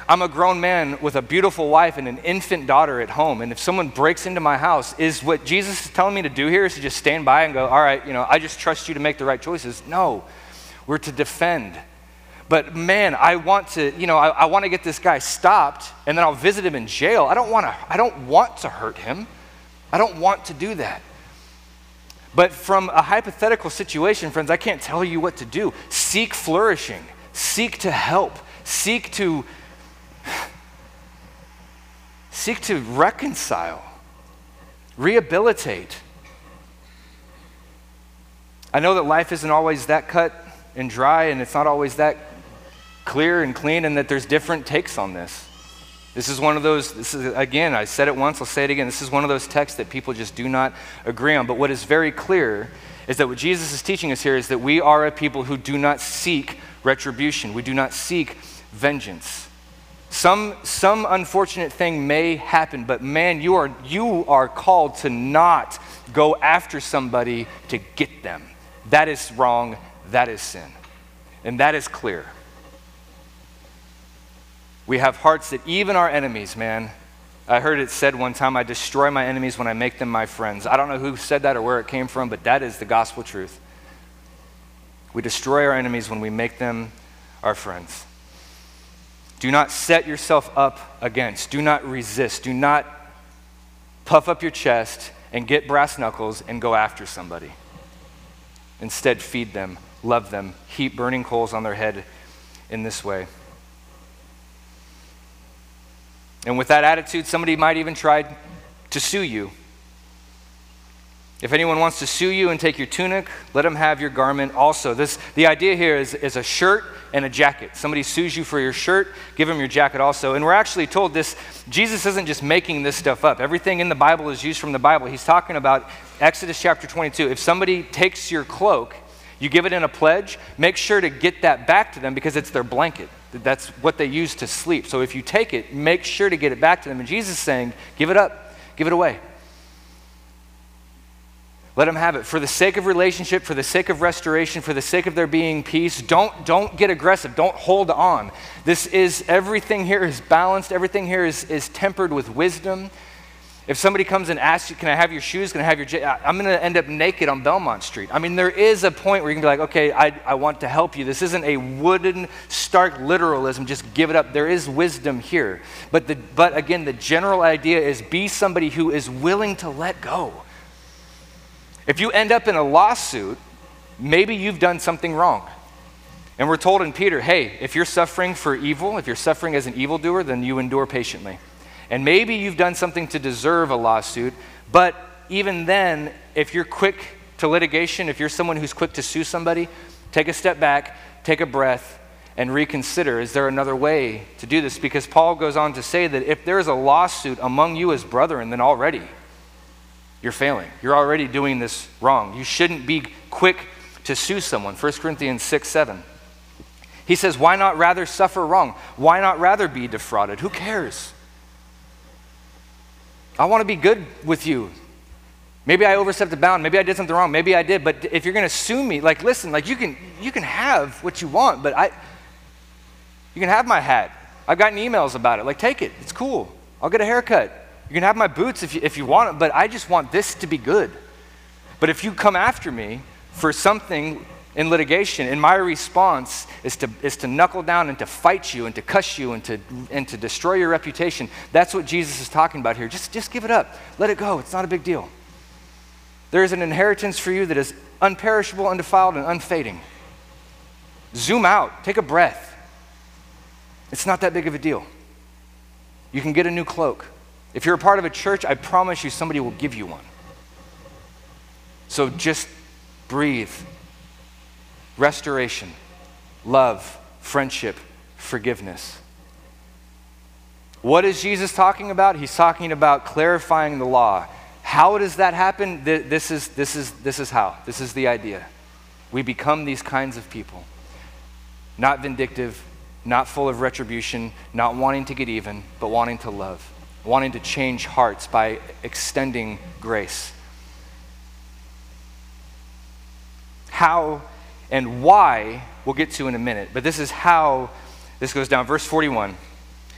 I'm a grown man with a beautiful wife and an infant daughter at home. And if someone breaks into my house, is what Jesus is telling me to do here is to just stand by and go, all right, you know, I just trust you to make the right choices? No. We're to defend. But man, I want to, you know, I, I want to get this guy stopped and then I'll visit him in jail. I don't want to, I don't want to hurt him. I don't want to do that. But from a hypothetical situation, friends, I can't tell you what to do. Seek flourishing, seek to help, seek to seek to reconcile, rehabilitate. I know that life isn't always that cut and dry, and it's not always that clear and clean, and that there's different takes on this. This is one of those, this is, again, I said it once, I'll say it again. This is one of those texts that people just do not agree on. But what is very clear is that what Jesus is teaching us here is that we are a people who do not seek retribution, we do not seek vengeance. Some, some unfortunate thing may happen, but man, you are, you are called to not go after somebody to get them. That is wrong. That is sin. And that is clear. We have hearts that even our enemies, man, I heard it said one time, I destroy my enemies when I make them my friends. I don't know who said that or where it came from, but that is the gospel truth. We destroy our enemies when we make them our friends. Do not set yourself up against, do not resist, do not puff up your chest and get brass knuckles and go after somebody. Instead, feed them, love them, heap burning coals on their head in this way. And with that attitude, somebody might even try to sue you. If anyone wants to sue you and take your tunic, let them have your garment also. This, the idea here is, is a shirt and a jacket. Somebody sues you for your shirt, give them your jacket also. And we're actually told this Jesus isn't just making this stuff up. Everything in the Bible is used from the Bible. He's talking about Exodus chapter 22. If somebody takes your cloak, you give it in a pledge, make sure to get that back to them because it's their blanket. That's what they use to sleep. So if you take it, make sure to get it back to them. And Jesus is saying, give it up, give it away. Let them have it. For the sake of relationship, for the sake of restoration, for the sake of there being peace, don't, don't get aggressive. Don't hold on. This is, everything here is balanced. Everything here is, is tempered with wisdom. If somebody comes and asks you, Can I have your shoes? Can I have your. J-? I'm going to end up naked on Belmont Street. I mean, there is a point where you can be like, Okay, I, I want to help you. This isn't a wooden, stark literalism, just give it up. There is wisdom here. But, the, but again, the general idea is be somebody who is willing to let go. If you end up in a lawsuit, maybe you've done something wrong. And we're told in Peter, hey, if you're suffering for evil, if you're suffering as an evildoer, then you endure patiently. And maybe you've done something to deserve a lawsuit, but even then, if you're quick to litigation, if you're someone who's quick to sue somebody, take a step back, take a breath, and reconsider is there another way to do this? Because Paul goes on to say that if there's a lawsuit among you as brethren, then already you're failing. You're already doing this wrong. You shouldn't be quick to sue someone. 1 Corinthians 6 7. He says, Why not rather suffer wrong? Why not rather be defrauded? Who cares? I want to be good with you. Maybe I overstepped the bound. Maybe I did something wrong. Maybe I did. But if you're going to sue me, like, listen, like you can, you can have what you want, but I, you can have my hat. I've gotten emails about it. Like, take it. It's cool. I'll get a haircut. You can have my boots if you, if you want it, but I just want this to be good. But if you come after me for something in litigation, and my response is to, is to knuckle down and to fight you and to cuss you and to, and to destroy your reputation. That's what Jesus is talking about here. Just, just give it up. Let it go. It's not a big deal. There is an inheritance for you that is unperishable, undefiled, and unfading. Zoom out. Take a breath. It's not that big of a deal. You can get a new cloak. If you're a part of a church, I promise you somebody will give you one. So just breathe restoration, love, friendship, forgiveness. What is Jesus talking about? He's talking about clarifying the law. How does that happen? This is, this is, this is how. This is the idea. We become these kinds of people. Not vindictive, not full of retribution, not wanting to get even, but wanting to love, wanting to change hearts by extending grace. How and why we'll get to in a minute. But this is how this goes down. Verse 41.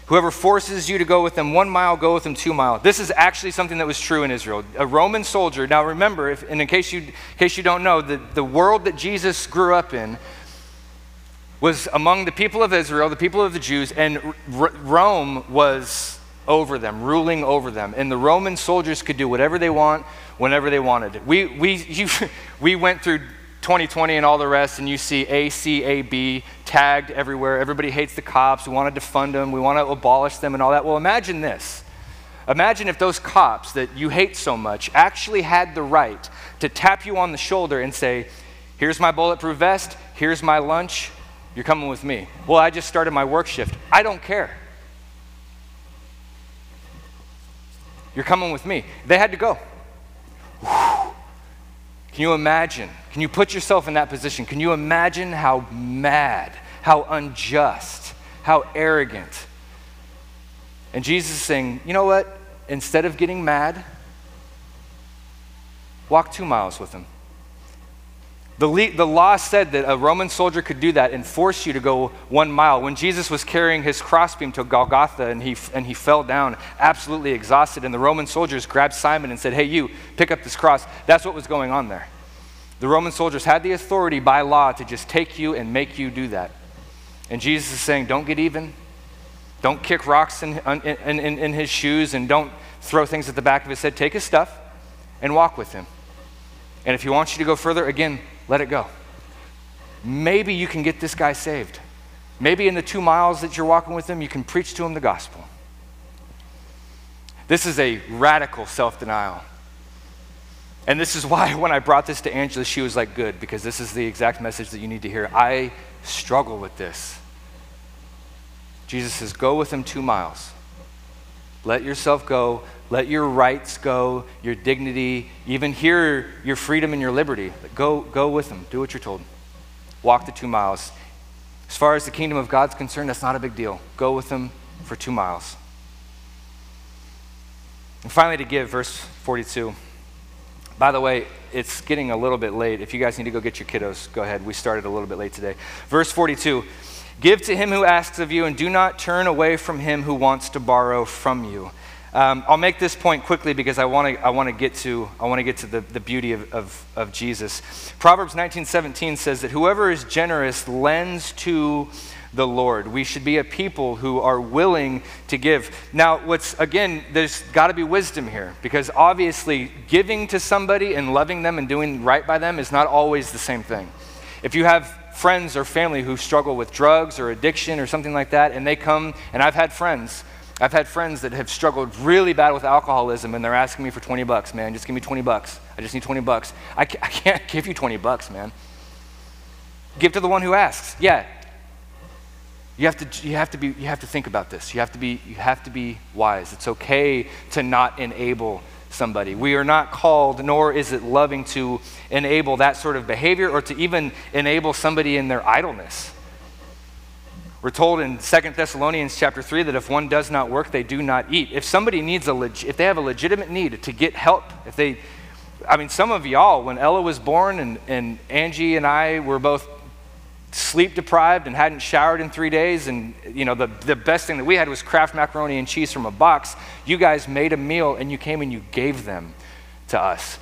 Whoever forces you to go with them one mile, go with them two mile. This is actually something that was true in Israel. A Roman soldier, now remember, if, and in case you, in case you don't know, the, the world that Jesus grew up in, was among the people of Israel, the people of the Jews, and R- Rome was over them, ruling over them. And the Roman soldiers could do whatever they want, whenever they wanted. We, we, you, we went through 2020 and all the rest, and you see ACAB tagged everywhere. Everybody hates the cops. We want to defund them. We want to abolish them and all that. Well, imagine this. Imagine if those cops that you hate so much actually had the right to tap you on the shoulder and say, Here's my bulletproof vest. Here's my lunch. You're coming with me. Well, I just started my work shift. I don't care. You're coming with me. They had to go. Whew. Can you imagine? Can you put yourself in that position? Can you imagine how mad, how unjust, how arrogant? And Jesus is saying, you know what? Instead of getting mad, walk two miles with him. The, le- the law said that a Roman soldier could do that and force you to go one mile. When Jesus was carrying his crossbeam to Golgotha and he, and he fell down absolutely exhausted, and the Roman soldiers grabbed Simon and said, Hey, you, pick up this cross. That's what was going on there. The Roman soldiers had the authority by law to just take you and make you do that. And Jesus is saying, Don't get even. Don't kick rocks in, in, in, in his shoes and don't throw things at the back of his head. Take his stuff and walk with him. And if he wants you to go further, again, let it go. Maybe you can get this guy saved. Maybe in the two miles that you're walking with him, you can preach to him the gospel. This is a radical self denial. And this is why when I brought this to Angela, she was like, good, because this is the exact message that you need to hear. I struggle with this. Jesus says, go with him two miles. Let yourself go. Let your rights go, your dignity, even here, your freedom and your liberty. Go, go with them. Do what you're told. Walk the two miles. As far as the kingdom of God's concerned, that's not a big deal. Go with them for two miles. And finally, to give, verse 42. By the way, it's getting a little bit late. If you guys need to go get your kiddos, go ahead. We started a little bit late today. Verse 42 Give to him who asks of you, and do not turn away from him who wants to borrow from you. Um, I'll make this point quickly because I want to I wanna get to, I wanna get to the, the beauty of, of, of Jesus. Proverbs 19:17 says that whoever is generous lends to the Lord. We should be a people who are willing to give. Now, what's again, there's got to be wisdom here because obviously giving to somebody and loving them and doing right by them is not always the same thing. If you have friends or family who struggle with drugs or addiction or something like that, and they come, and I've had friends I've had friends that have struggled really bad with alcoholism and they're asking me for 20 bucks, man. Just give me 20 bucks. I just need 20 bucks. I, ca- I can't give you 20 bucks, man. Give to the one who asks. Yeah. You have to, you have to, be, you have to think about this. You have, to be, you have to be wise. It's okay to not enable somebody. We are not called, nor is it loving to enable that sort of behavior or to even enable somebody in their idleness. We're told in 2 Thessalonians chapter 3 that if one does not work, they do not eat. If somebody needs a leg- if they have a legitimate need to get help, if they I mean some of y'all when Ella was born and, and Angie and I were both sleep deprived and hadn't showered in three days and you know the, the best thing that we had was Kraft macaroni and cheese from a box you guys made a meal and you came and you gave them to us.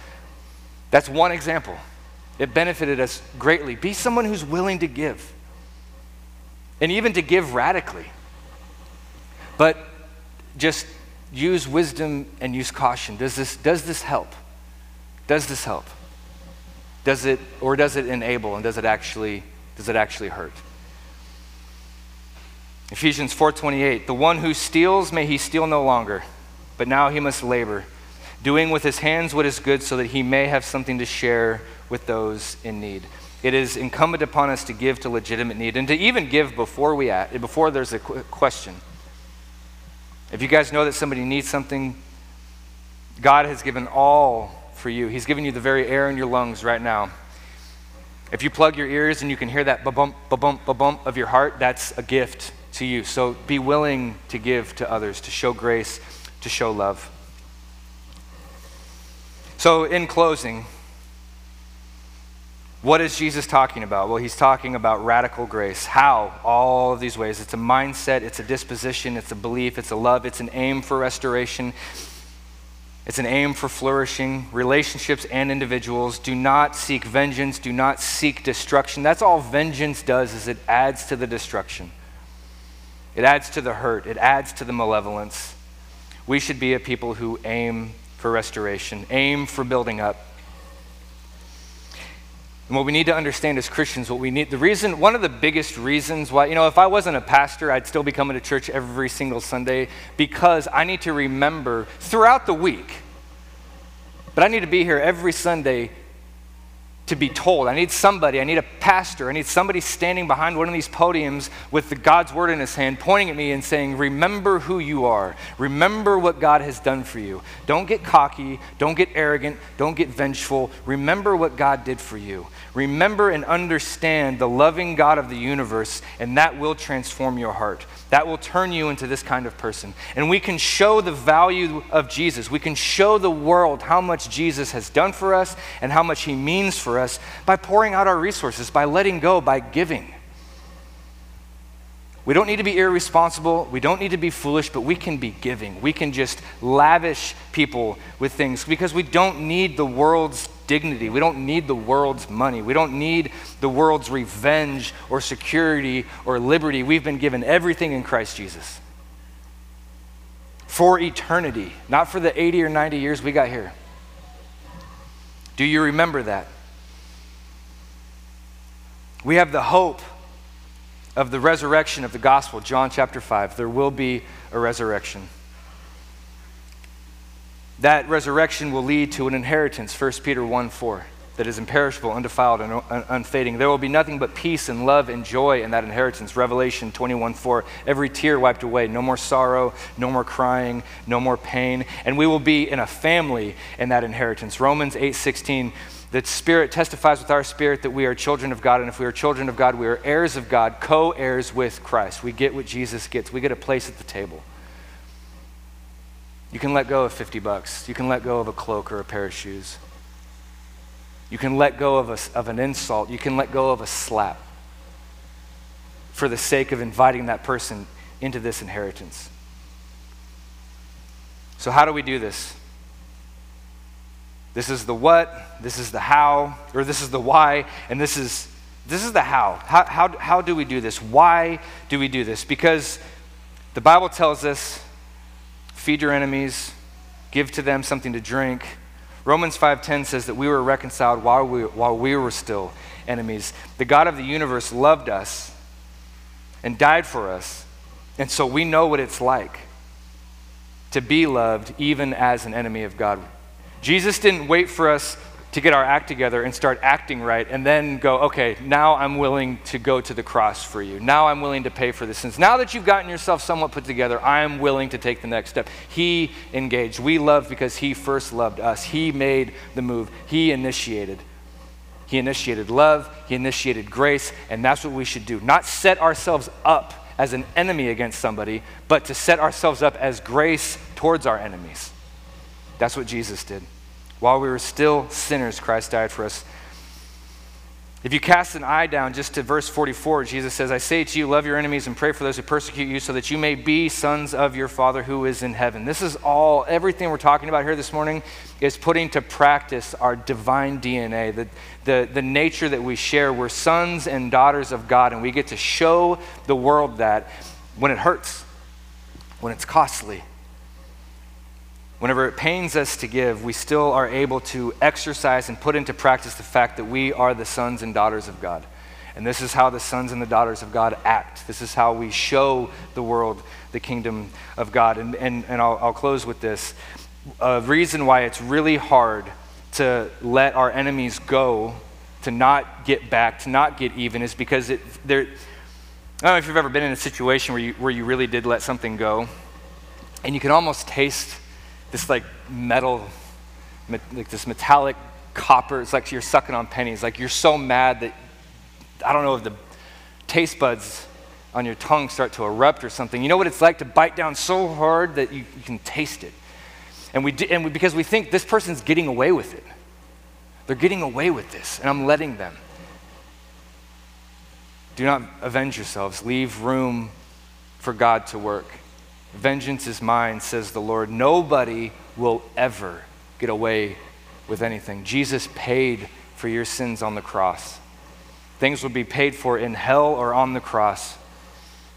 That's one example. It benefited us greatly. Be someone who's willing to give and even to give radically. But just use wisdom and use caution. Does this, does this help? Does this help? Does it, or does it enable and does it actually, does it actually hurt? Ephesians 4:28 The one who steals may he steal no longer but now he must labor doing with his hands what is good so that he may have something to share with those in need it is incumbent upon us to give to legitimate need and to even give before we act, before there's a question. If you guys know that somebody needs something, God has given all for you. He's given you the very air in your lungs right now. If you plug your ears and you can hear that ba-bump, ba-bump, ba-bump of your heart, that's a gift to you. So be willing to give to others, to show grace, to show love. So, in closing, what is Jesus talking about? Well, he's talking about radical grace. How? All of these ways. It's a mindset, it's a disposition, it's a belief, it's a love, it's an aim for restoration. It's an aim for flourishing relationships and individuals. Do not seek vengeance, do not seek destruction. That's all vengeance does is it adds to the destruction. It adds to the hurt, it adds to the malevolence. We should be a people who aim for restoration, aim for building up. And what we need to understand as Christians, what we need, the reason, one of the biggest reasons why, you know, if I wasn't a pastor, I'd still be coming to church every single Sunday because I need to remember throughout the week, but I need to be here every Sunday to be told. I need somebody, I need a pastor, I need somebody standing behind one of these podiums with the God's word in his hand, pointing at me and saying, Remember who you are. Remember what God has done for you. Don't get cocky, don't get arrogant, don't get vengeful. Remember what God did for you. Remember and understand the loving God of the universe, and that will transform your heart. That will turn you into this kind of person. And we can show the value of Jesus. We can show the world how much Jesus has done for us and how much he means for us by pouring out our resources, by letting go, by giving. We don't need to be irresponsible. We don't need to be foolish, but we can be giving. We can just lavish people with things because we don't need the world's dignity. We don't need the world's money. We don't need the world's revenge or security or liberty. We've been given everything in Christ Jesus for eternity, not for the 80 or 90 years we got here. Do you remember that? We have the hope of the resurrection of the gospel, John chapter 5. There will be a resurrection. That resurrection will lead to an inheritance, 1 Peter 1 4, that is imperishable, undefiled, and unfading. There will be nothing but peace and love and joy in that inheritance, Revelation 21 4. Every tear wiped away, no more sorrow, no more crying, no more pain. And we will be in a family in that inheritance, Romans 8 16 the Spirit testifies with our spirit that we are children of God, and if we are children of God, we are heirs of God, co heirs with Christ. We get what Jesus gets, we get a place at the table. You can let go of 50 bucks. You can let go of a cloak or a pair of shoes. You can let go of, a, of an insult. You can let go of a slap for the sake of inviting that person into this inheritance. So, how do we do this? This is the what, this is the how, or this is the why, and this is this is the how. How, how, how do we do this? Why do we do this? Because the Bible tells us feed your enemies, give to them something to drink. Romans 5:10 says that we were reconciled while we, while we were still enemies. The God of the universe loved us and died for us. And so we know what it's like to be loved even as an enemy of God. Jesus didn't wait for us to get our act together and start acting right and then go, okay, now I'm willing to go to the cross for you. Now I'm willing to pay for the sins. Now that you've gotten yourself somewhat put together, I'm willing to take the next step. He engaged. We love because He first loved us. He made the move, He initiated. He initiated love, He initiated grace, and that's what we should do. Not set ourselves up as an enemy against somebody, but to set ourselves up as grace towards our enemies. That's what Jesus did. While we were still sinners, Christ died for us. If you cast an eye down just to verse 44, Jesus says, I say to you, love your enemies and pray for those who persecute you so that you may be sons of your Father who is in heaven. This is all, everything we're talking about here this morning is putting to practice our divine DNA, the, the, the nature that we share. We're sons and daughters of God, and we get to show the world that when it hurts, when it's costly, Whenever it pains us to give, we still are able to exercise and put into practice the fact that we are the sons and daughters of God. And this is how the sons and the daughters of God act. This is how we show the world the kingdom of God. And, and, and I'll, I'll close with this. A reason why it's really hard to let our enemies go, to not get back, to not get even, is because it, I don't know if you've ever been in a situation where you, where you really did let something go, and you can almost taste this like metal, like this metallic copper. It's like you're sucking on pennies. Like you're so mad that I don't know if the taste buds on your tongue start to erupt or something. You know what it's like to bite down so hard that you, you can taste it. And, we, and we, because we think this person's getting away with it. They're getting away with this, and I'm letting them. Do not avenge yourselves. Leave room for God to work. Vengeance is mine, says the Lord. Nobody will ever get away with anything. Jesus paid for your sins on the cross. Things will be paid for in hell or on the cross.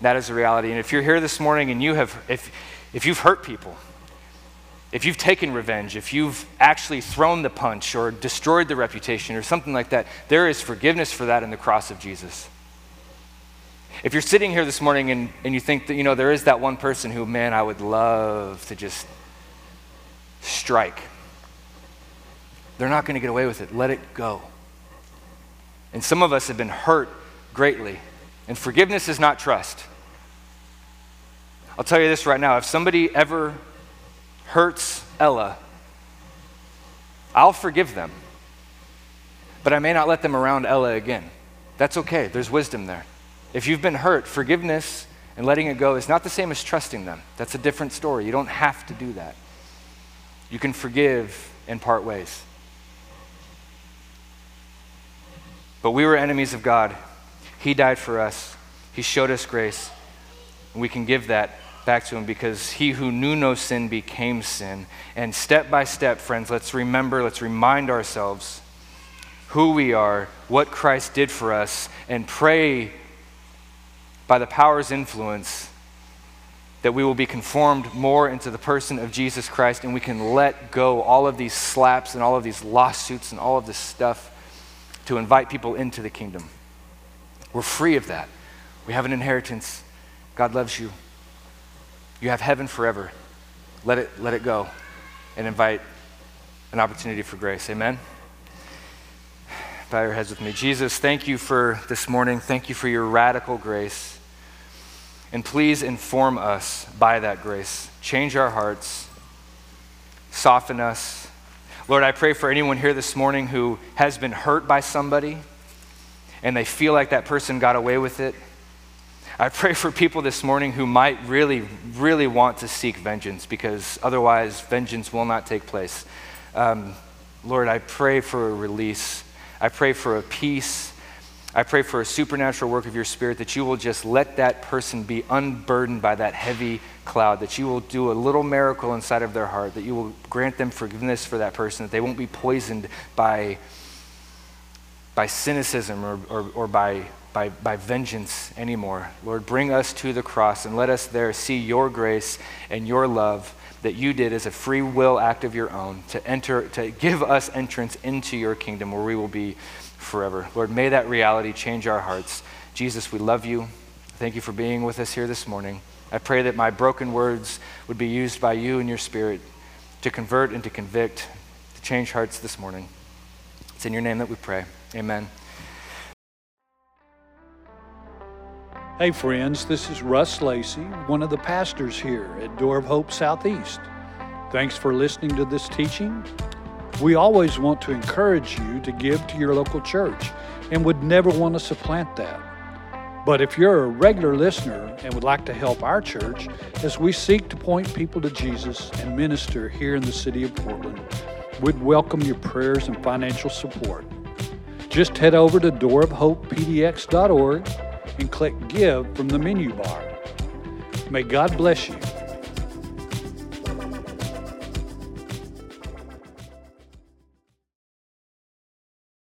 That is the reality. And if you're here this morning and you have, if, if you've hurt people, if you've taken revenge, if you've actually thrown the punch or destroyed the reputation or something like that, there is forgiveness for that in the cross of Jesus. If you're sitting here this morning and, and you think that, you know, there is that one person who, man, I would love to just strike, they're not going to get away with it. Let it go. And some of us have been hurt greatly. And forgiveness is not trust. I'll tell you this right now if somebody ever hurts Ella, I'll forgive them. But I may not let them around Ella again. That's okay, there's wisdom there. If you've been hurt, forgiveness and letting it go is not the same as trusting them. That's a different story. You don't have to do that. You can forgive and part ways. But we were enemies of God. He died for us, He showed us grace. And we can give that back to him because he who knew no sin became sin. And step by step, friends, let's remember, let's remind ourselves who we are, what Christ did for us, and pray by the power's influence that we will be conformed more into the person of Jesus Christ and we can let go all of these slaps and all of these lawsuits and all of this stuff to invite people into the kingdom. We're free of that. We have an inheritance. God loves you. You have heaven forever. Let it, let it go and invite an opportunity for grace. Amen? Bow your heads with me. Jesus, thank you for this morning. Thank you for your radical grace. And please inform us by that grace. Change our hearts, soften us. Lord, I pray for anyone here this morning who has been hurt by somebody and they feel like that person got away with it. I pray for people this morning who might really, really want to seek vengeance because otherwise vengeance will not take place. Um, Lord, I pray for a release. I pray for a peace. I pray for a supernatural work of your spirit that you will just let that person be unburdened by that heavy cloud, that you will do a little miracle inside of their heart, that you will grant them forgiveness for that person, that they won't be poisoned by, by cynicism or, or, or by by, by vengeance anymore. Lord, bring us to the cross and let us there see your grace and your love that you did as a free will act of your own to enter, to give us entrance into your kingdom where we will be forever. Lord, may that reality change our hearts. Jesus, we love you. Thank you for being with us here this morning. I pray that my broken words would be used by you and your spirit to convert and to convict, to change hearts this morning. It's in your name that we pray. Amen. Hey, friends, this is Russ Lacey, one of the pastors here at Door of Hope Southeast. Thanks for listening to this teaching. We always want to encourage you to give to your local church and would never want to supplant that. But if you're a regular listener and would like to help our church as we seek to point people to Jesus and minister here in the city of Portland, we'd welcome your prayers and financial support. Just head over to doorofhopepdx.org and click Give from the menu bar. May God bless you